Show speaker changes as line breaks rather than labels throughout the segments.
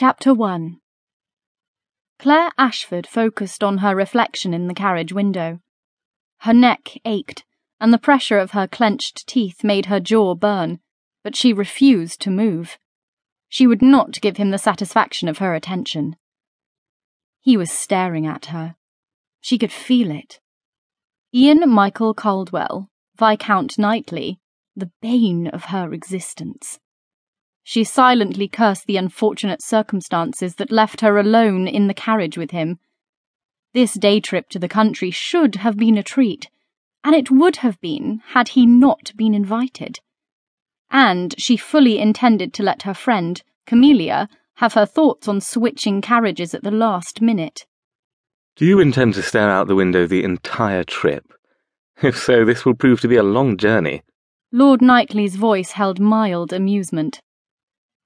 Chapter 1 Claire Ashford focused on her reflection in the carriage window. Her neck ached, and the pressure of her clenched teeth made her jaw burn, but she refused to move. She would not give him the satisfaction of her attention. He was staring at her. She could feel it. Ian Michael Caldwell, Viscount Knightly, the bane of her existence. She silently cursed the unfortunate circumstances that left her alone in the carriage with him. This day trip to the country should have been a treat, and it would have been had he not been invited. And she fully intended to let her friend, Camelia, have her thoughts on switching carriages at the last minute.
Do you intend to stare out the window the entire trip? If so, this will prove to be a long journey.
Lord Knightly's voice held mild amusement.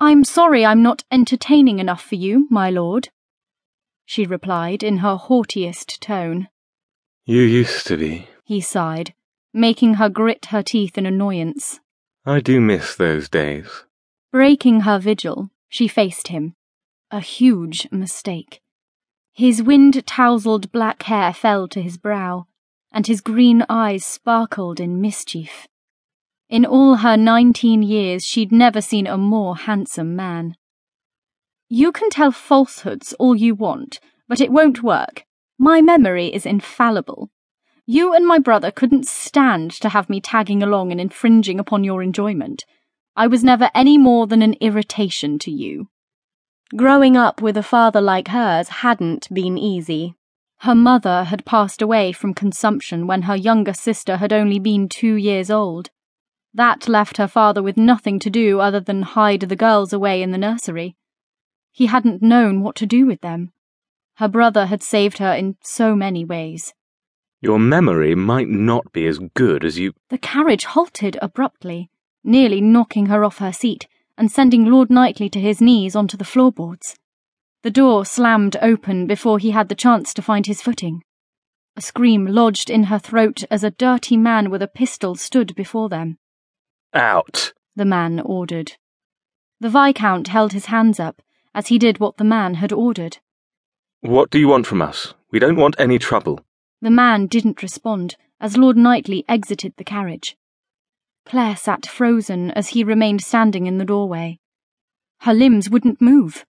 I'm sorry I'm not entertaining enough for you, my lord, she replied in her haughtiest tone.
You used to be.
He sighed, making her grit her teeth in annoyance.
I do miss those days.
Breaking her vigil, she faced him. A huge mistake. His wind tousled black hair fell to his brow, and his green eyes sparkled in mischief. In all her nineteen years, she'd never seen a more handsome man. You can tell falsehoods all you want, but it won't work. My memory is infallible. You and my brother couldn't stand to have me tagging along and infringing upon your enjoyment. I was never any more than an irritation to you. Growing up with a father like hers hadn't been easy. Her mother had passed away from consumption when her younger sister had only been two years old. That left her father with nothing to do other than hide the girls away in the nursery. He hadn't known what to do with them. Her brother had saved her in so many ways.
Your memory might not be as good as you.
The carriage halted abruptly, nearly knocking her off her seat and sending Lord Knightly to his knees onto the floorboards. The door slammed open before he had the chance to find his footing. A scream lodged in her throat as a dirty man with a pistol stood before them.
Out,
the man ordered. The Viscount held his hands up as he did what the man had ordered.
What do you want from us? We don't want any trouble.
The man didn't respond as Lord Knightly exited the carriage. Claire sat frozen as he remained standing in the doorway. Her limbs wouldn't move.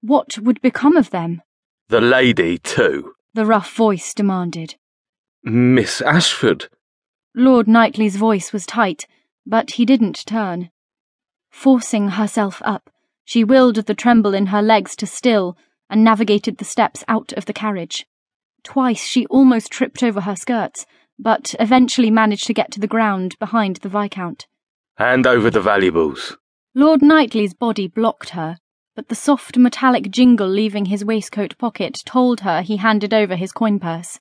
What would become of them?
The lady, too,
the rough voice demanded.
Miss Ashford.
Lord Knightly's voice was tight but he didn't turn. Forcing herself up, she willed the tremble in her legs to still and navigated the steps out of the carriage. Twice she almost tripped over her skirts, but eventually managed to get to the ground behind the Viscount.
Hand over the valuables.
Lord Knightly's body blocked her, but the soft metallic jingle leaving his waistcoat pocket told her he handed over his coin purse.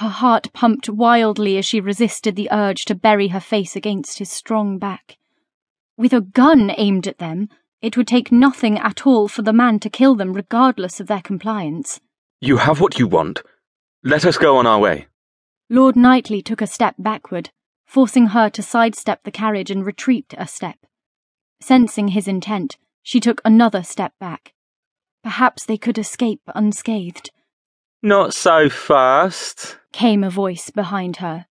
Her heart pumped wildly as she resisted the urge to bury her face against his strong back. With a gun aimed at them, it would take nothing at all for the man to kill them regardless of their compliance.
You have what you want. Let us go on our way.
Lord Knightly took a step backward, forcing her to sidestep the carriage and retreat a step. Sensing his intent, she took another step back. Perhaps they could escape unscathed.
Not so fast,
came a voice behind her.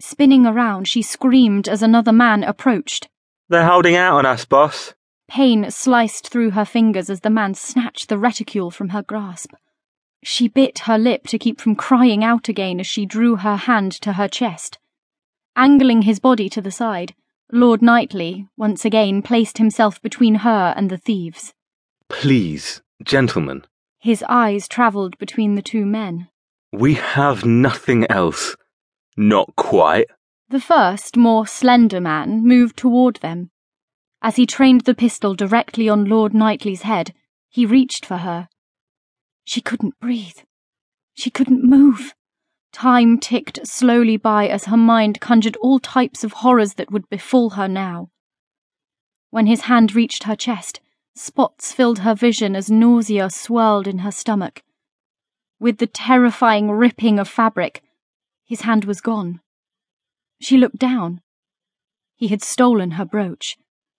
Spinning around, she screamed as another man approached.
They're holding out on us, boss.
Pain sliced through her fingers as the man snatched the reticule from her grasp. She bit her lip to keep from crying out again as she drew her hand to her chest. Angling his body to the side, Lord Knightly once again placed himself between her and the thieves.
Please, gentlemen,
his eyes travelled between the two men.
We have nothing else. Not quite.
The first, more slender man moved toward them. As he trained the pistol directly on Lord Knightly's head, he reached for her. She couldn't breathe. She couldn't move. Time ticked slowly by as her mind conjured all types of horrors that would befall her now. When his hand reached her chest, Spots filled her vision as nausea swirled in her stomach. With the terrifying ripping of fabric, his hand was gone. She looked down. He had stolen her brooch.